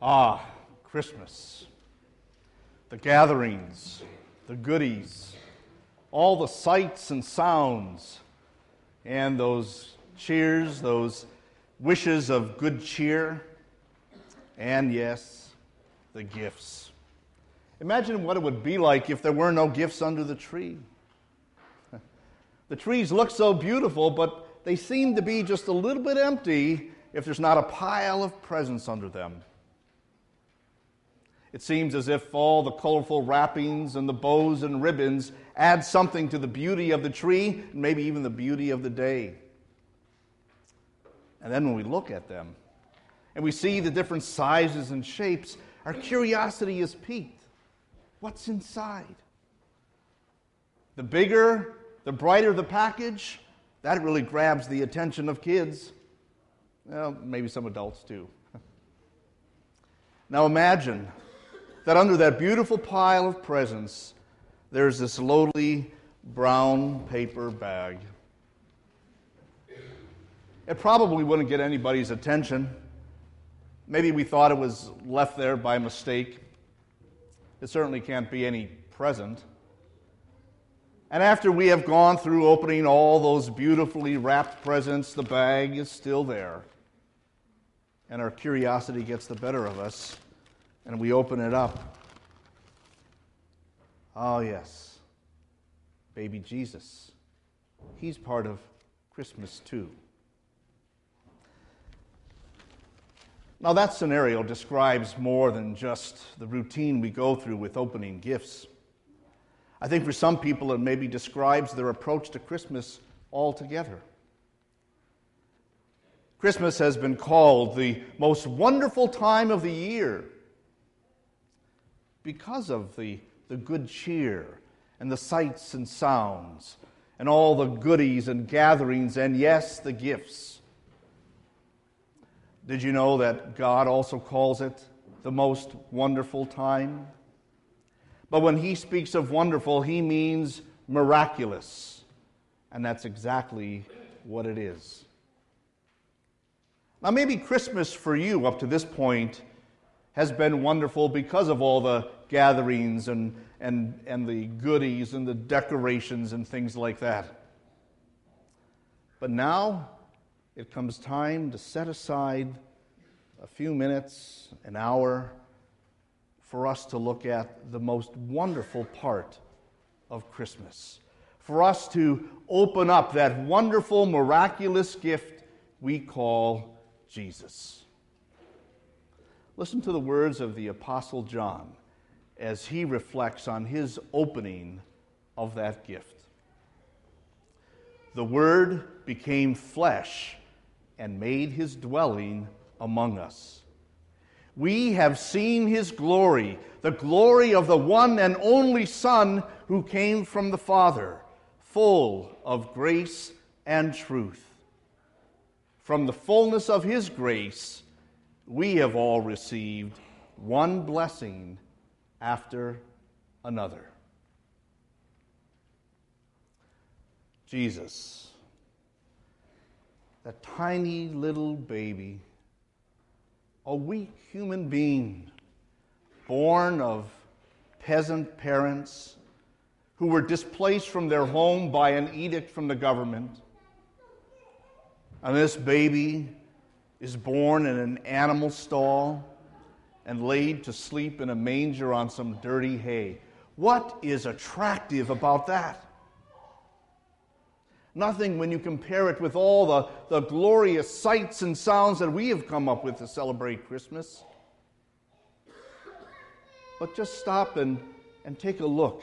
Ah, Christmas. The gatherings, the goodies, all the sights and sounds, and those cheers, those wishes of good cheer, and yes, the gifts. Imagine what it would be like if there were no gifts under the tree. The trees look so beautiful, but they seem to be just a little bit empty if there's not a pile of presents under them. It seems as if all the colorful wrappings and the bows and ribbons add something to the beauty of the tree, and maybe even the beauty of the day. And then when we look at them and we see the different sizes and shapes, our curiosity is piqued. What's inside? The bigger, the brighter the package, that really grabs the attention of kids. Well, maybe some adults too. now imagine that under that beautiful pile of presents, there's this lowly brown paper bag. It probably wouldn't get anybody's attention. Maybe we thought it was left there by mistake. It certainly can't be any present. And after we have gone through opening all those beautifully wrapped presents, the bag is still there. And our curiosity gets the better of us and we open it up. Oh, yes, baby Jesus. He's part of Christmas too. Now, that scenario describes more than just the routine we go through with opening gifts. I think for some people, it maybe describes their approach to Christmas altogether. Christmas has been called the most wonderful time of the year because of the, the good cheer and the sights and sounds and all the goodies and gatherings and, yes, the gifts. Did you know that God also calls it the most wonderful time? But when he speaks of wonderful, he means miraculous. And that's exactly what it is. Now, maybe Christmas for you up to this point has been wonderful because of all the gatherings and, and, and the goodies and the decorations and things like that. But now it comes time to set aside a few minutes, an hour, for us to look at the most wonderful part of Christmas. For us to open up that wonderful, miraculous gift we call Jesus. Listen to the words of the Apostle John as he reflects on his opening of that gift. The Word became flesh and made his dwelling among us. We have seen his glory, the glory of the one and only Son who came from the Father, full of grace and truth. From the fullness of his grace, we have all received one blessing after another. Jesus, that tiny little baby, a weak human being, born of peasant parents who were displaced from their home by an edict from the government. And this baby is born in an animal stall and laid to sleep in a manger on some dirty hay. What is attractive about that? Nothing when you compare it with all the, the glorious sights and sounds that we have come up with to celebrate Christmas. But just stop and, and take a look.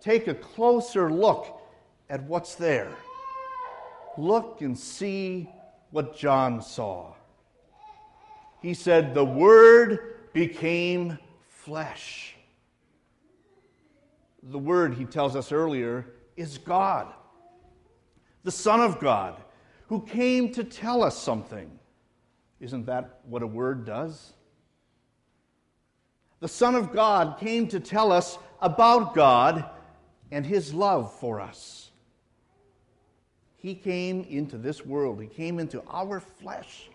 Take a closer look at what's there. Look and see what John saw. He said, The Word became flesh. The word, he tells us earlier, is God, the Son of God, who came to tell us something. Isn't that what a word does? The Son of God came to tell us about God and his love for us. He came into this world, he came into our flesh.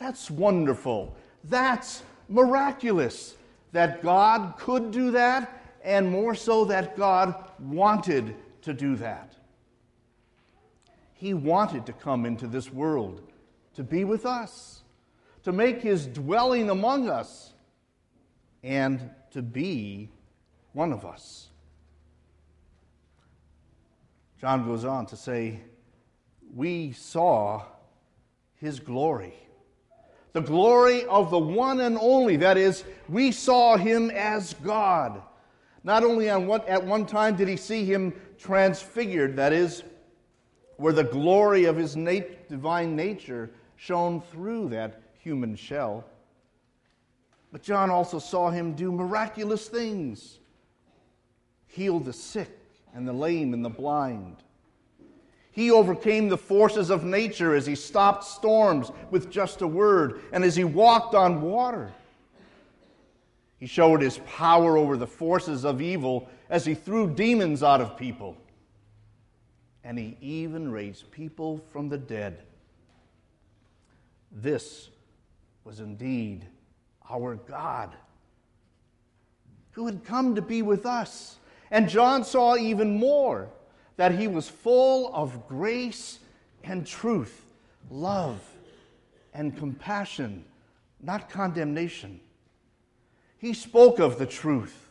That's wonderful. That's miraculous that God could do that, and more so that God wanted to do that. He wanted to come into this world to be with us, to make his dwelling among us, and to be one of us. John goes on to say, We saw his glory. The glory of the one and only. That is, we saw him as God. Not only on what, at one time did he see him transfigured, that is, where the glory of his nat- divine nature shone through that human shell, but John also saw him do miraculous things heal the sick and the lame and the blind he overcame the forces of nature as he stopped storms with just a word and as he walked on water. He showed his power over the forces of evil as he threw demons out of people. And he even raised people from the dead. This was indeed our God who had come to be with us. And John saw even more that he was full of grace and truth, love and compassion, not condemnation. He spoke of the truth.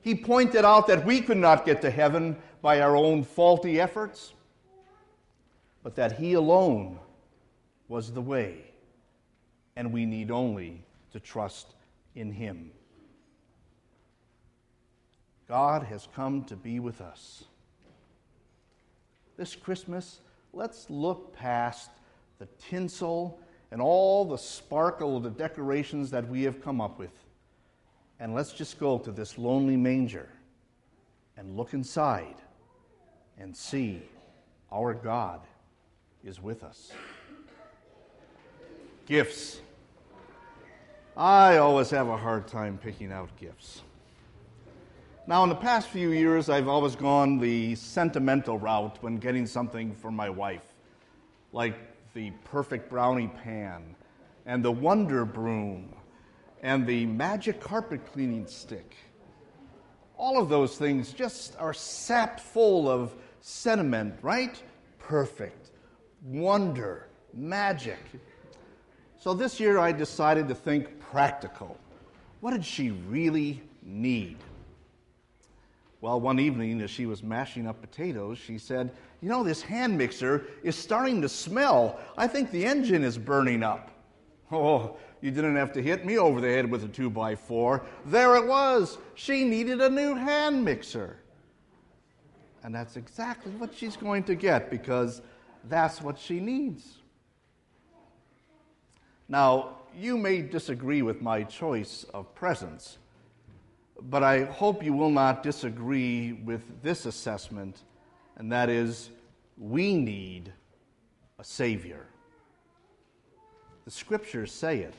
He pointed out that we could not get to heaven by our own faulty efforts, but that He alone was the way, and we need only to trust in Him. God has come to be with us this Christmas, let's look past the tinsel and all the sparkle of the decorations that we have come up with. And let's just go to this lonely manger and look inside and see our God is with us. Gifts. I always have a hard time picking out gifts. Now, in the past few years, I've always gone the sentimental route when getting something for my wife, like the perfect brownie pan, and the wonder broom, and the magic carpet cleaning stick. All of those things just are sapped full of sentiment, right? Perfect, wonder, magic. So this year I decided to think practical. What did she really need? Well, one evening as she was mashing up potatoes, she said, You know, this hand mixer is starting to smell. I think the engine is burning up. Oh, you didn't have to hit me over the head with a two by four. There it was. She needed a new hand mixer. And that's exactly what she's going to get because that's what she needs. Now, you may disagree with my choice of presents. But I hope you will not disagree with this assessment, and that is we need a Savior. The scriptures say it,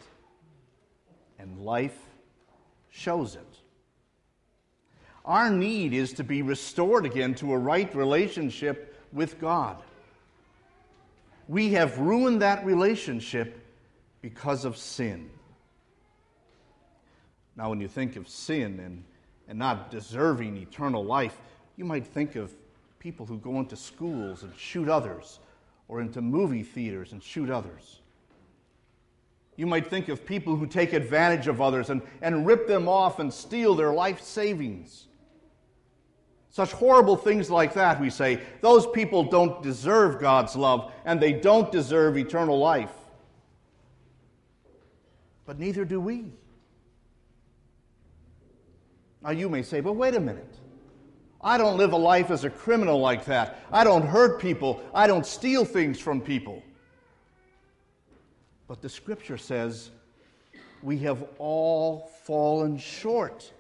and life shows it. Our need is to be restored again to a right relationship with God. We have ruined that relationship because of sin. Now, when you think of sin and, and not deserving eternal life, you might think of people who go into schools and shoot others, or into movie theaters and shoot others. You might think of people who take advantage of others and, and rip them off and steal their life savings. Such horrible things like that, we say, those people don't deserve God's love and they don't deserve eternal life. But neither do we. Now, you may say, but wait a minute. I don't live a life as a criminal like that. I don't hurt people. I don't steal things from people. But the scripture says we have all fallen short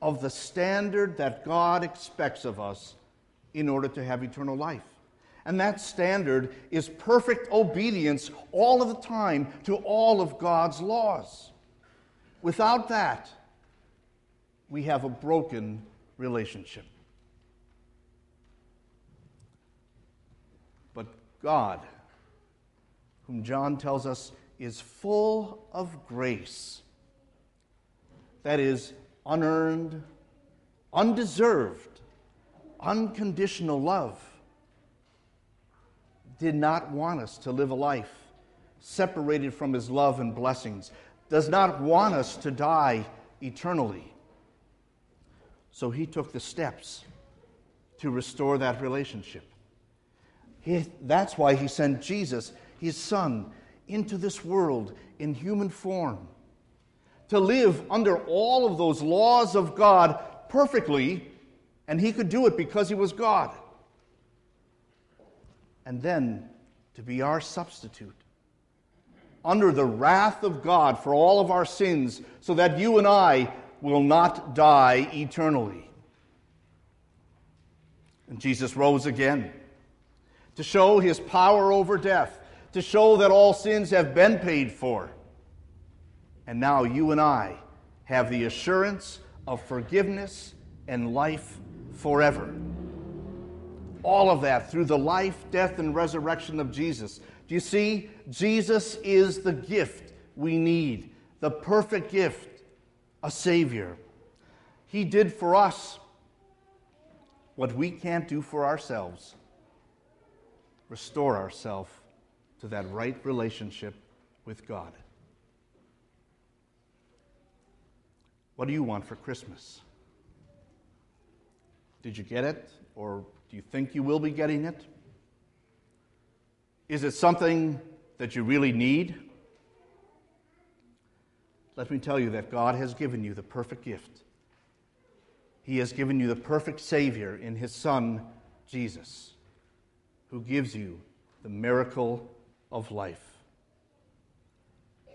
of the standard that God expects of us in order to have eternal life. And that standard is perfect obedience all of the time to all of God's laws. Without that, we have a broken relationship. But God, whom John tells us is full of grace, that is unearned, undeserved, unconditional love, did not want us to live a life separated from his love and blessings, does not want us to die eternally. So he took the steps to restore that relationship. He, that's why he sent Jesus, his son, into this world in human form to live under all of those laws of God perfectly, and he could do it because he was God. And then to be our substitute under the wrath of God for all of our sins, so that you and I will not die eternally. And Jesus rose again to show his power over death, to show that all sins have been paid for. And now you and I have the assurance of forgiveness and life forever. All of that through the life, death, and resurrection of Jesus. Do you see? Jesus is the gift we need, the perfect gift, a Savior. He did for us what we can't do for ourselves restore ourselves to that right relationship with God. What do you want for Christmas? Did you get it? Or do you think you will be getting it? Is it something that you really need? Let me tell you that God has given you the perfect gift. He has given you the perfect Savior in His Son, Jesus who gives you the miracle of life.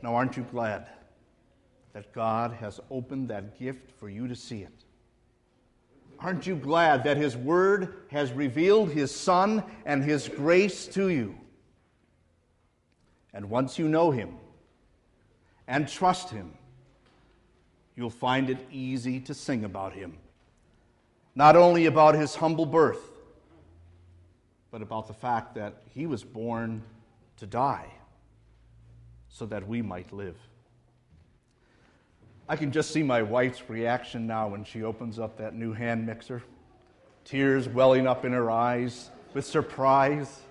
Now, aren't you glad that God has opened that gift for you to see it? Aren't you glad that His Word has revealed His Son and His grace to you? And once you know Him and trust Him, you'll find it easy to sing about Him. Not only about His humble birth, but about the fact that he was born to die so that we might live. I can just see my wife's reaction now when she opens up that new hand mixer, tears welling up in her eyes with surprise.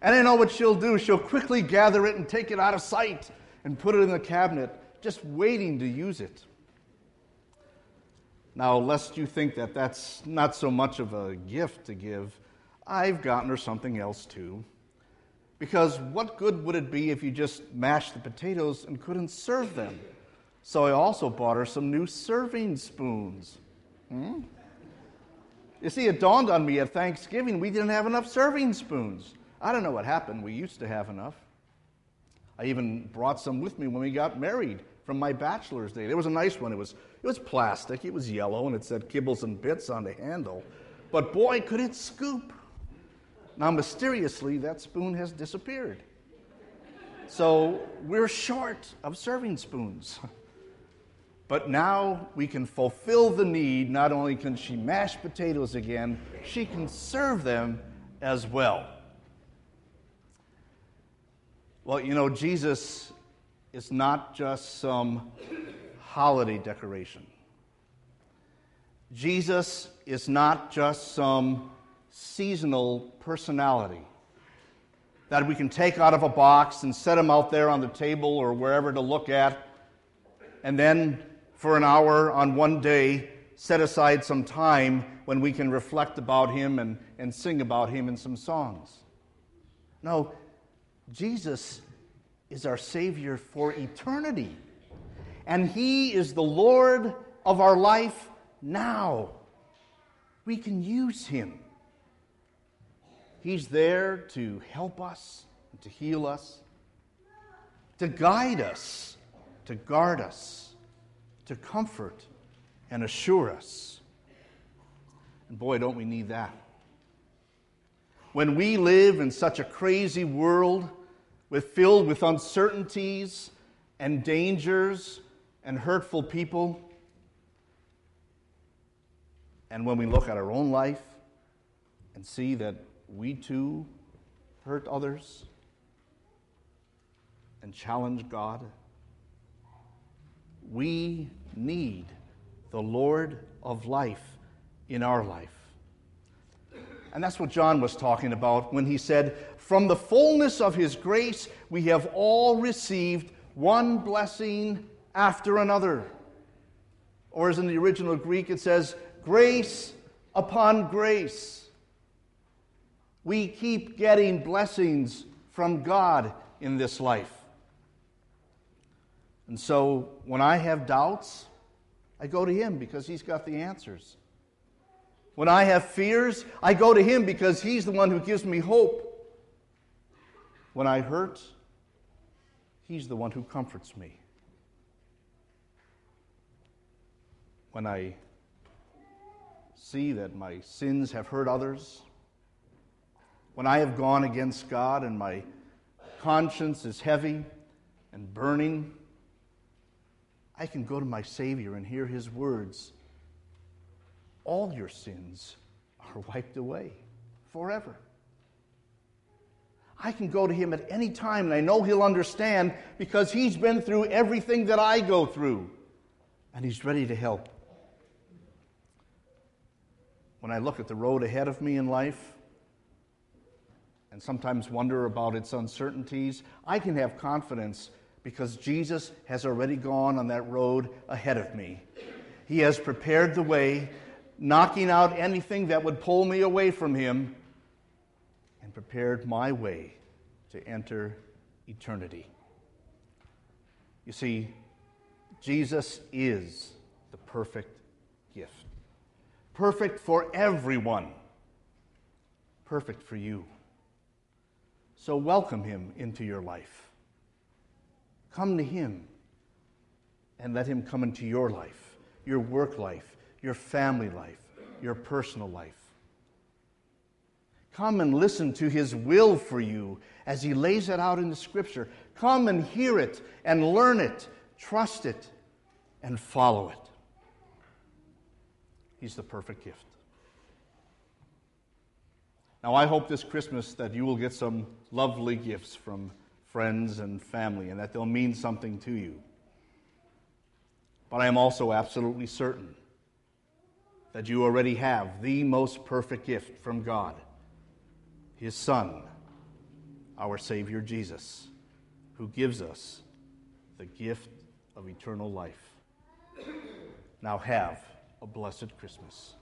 And I know what she'll do. She'll quickly gather it and take it out of sight and put it in the cabinet, just waiting to use it. Now, lest you think that that's not so much of a gift to give, I've gotten her something else too. Because what good would it be if you just mashed the potatoes and couldn't serve them? So I also bought her some new serving spoons. Hmm? You see, it dawned on me at Thanksgiving we didn't have enough serving spoons. I don't know what happened. We used to have enough. I even brought some with me when we got married from my bachelor's day. There was a nice one. It was, it was plastic, it was yellow, and it said kibbles and bits on the handle. But boy, could it scoop! Now, mysteriously, that spoon has disappeared. So we're short of serving spoons. But now we can fulfill the need. Not only can she mash potatoes again, she can serve them as well. Well, you know, Jesus is not just some holiday decoration. Jesus is not just some seasonal personality that we can take out of a box and set him out there on the table or wherever to look at, and then for an hour on one day, set aside some time when we can reflect about him and, and sing about him in some songs. No, Jesus is our Savior for eternity, and He is the Lord of our life now. We can use Him. He's there to help us, to heal us, to guide us, to guard us, to comfort and assure us. And boy, don't we need that. When we live in such a crazy world with filled with uncertainties and dangers and hurtful people, and when we look at our own life and see that we too hurt others and challenge God, we need the Lord of life in our life. And that's what John was talking about when he said, From the fullness of his grace, we have all received one blessing after another. Or, as in the original Greek, it says, Grace upon grace. We keep getting blessings from God in this life. And so, when I have doubts, I go to Him because He's got the answers. When I have fears, I go to Him because He's the one who gives me hope. When I hurt, He's the one who comforts me. When I see that my sins have hurt others, when I have gone against God and my conscience is heavy and burning, I can go to my Savior and hear His words all your sins are wiped away forever. I can go to him at any time and I know he'll understand because he's been through everything that I go through and he's ready to help. When I look at the road ahead of me in life and sometimes wonder about its uncertainties, I can have confidence because Jesus has already gone on that road ahead of me. He has prepared the way knocking out anything that would pull me away from Him, and prepared my way to enter eternity. You see, Jesus is the perfect. Perfect for everyone. Perfect for you. So welcome him into your life. Come to him and let him come into your life, your work life, your family life, your personal life. Come and listen to His will for you as He lays it out in the Scripture. Come and hear it and learn it, trust it, and follow it. He's the perfect gift. Now, I hope this Christmas that you will get some lovely gifts from friends and family and that they'll mean something to you. But I am also absolutely certain that you already have the most perfect gift from God His Son, our Savior Jesus, who gives us the gift of eternal life. Now have a blessed Christmas.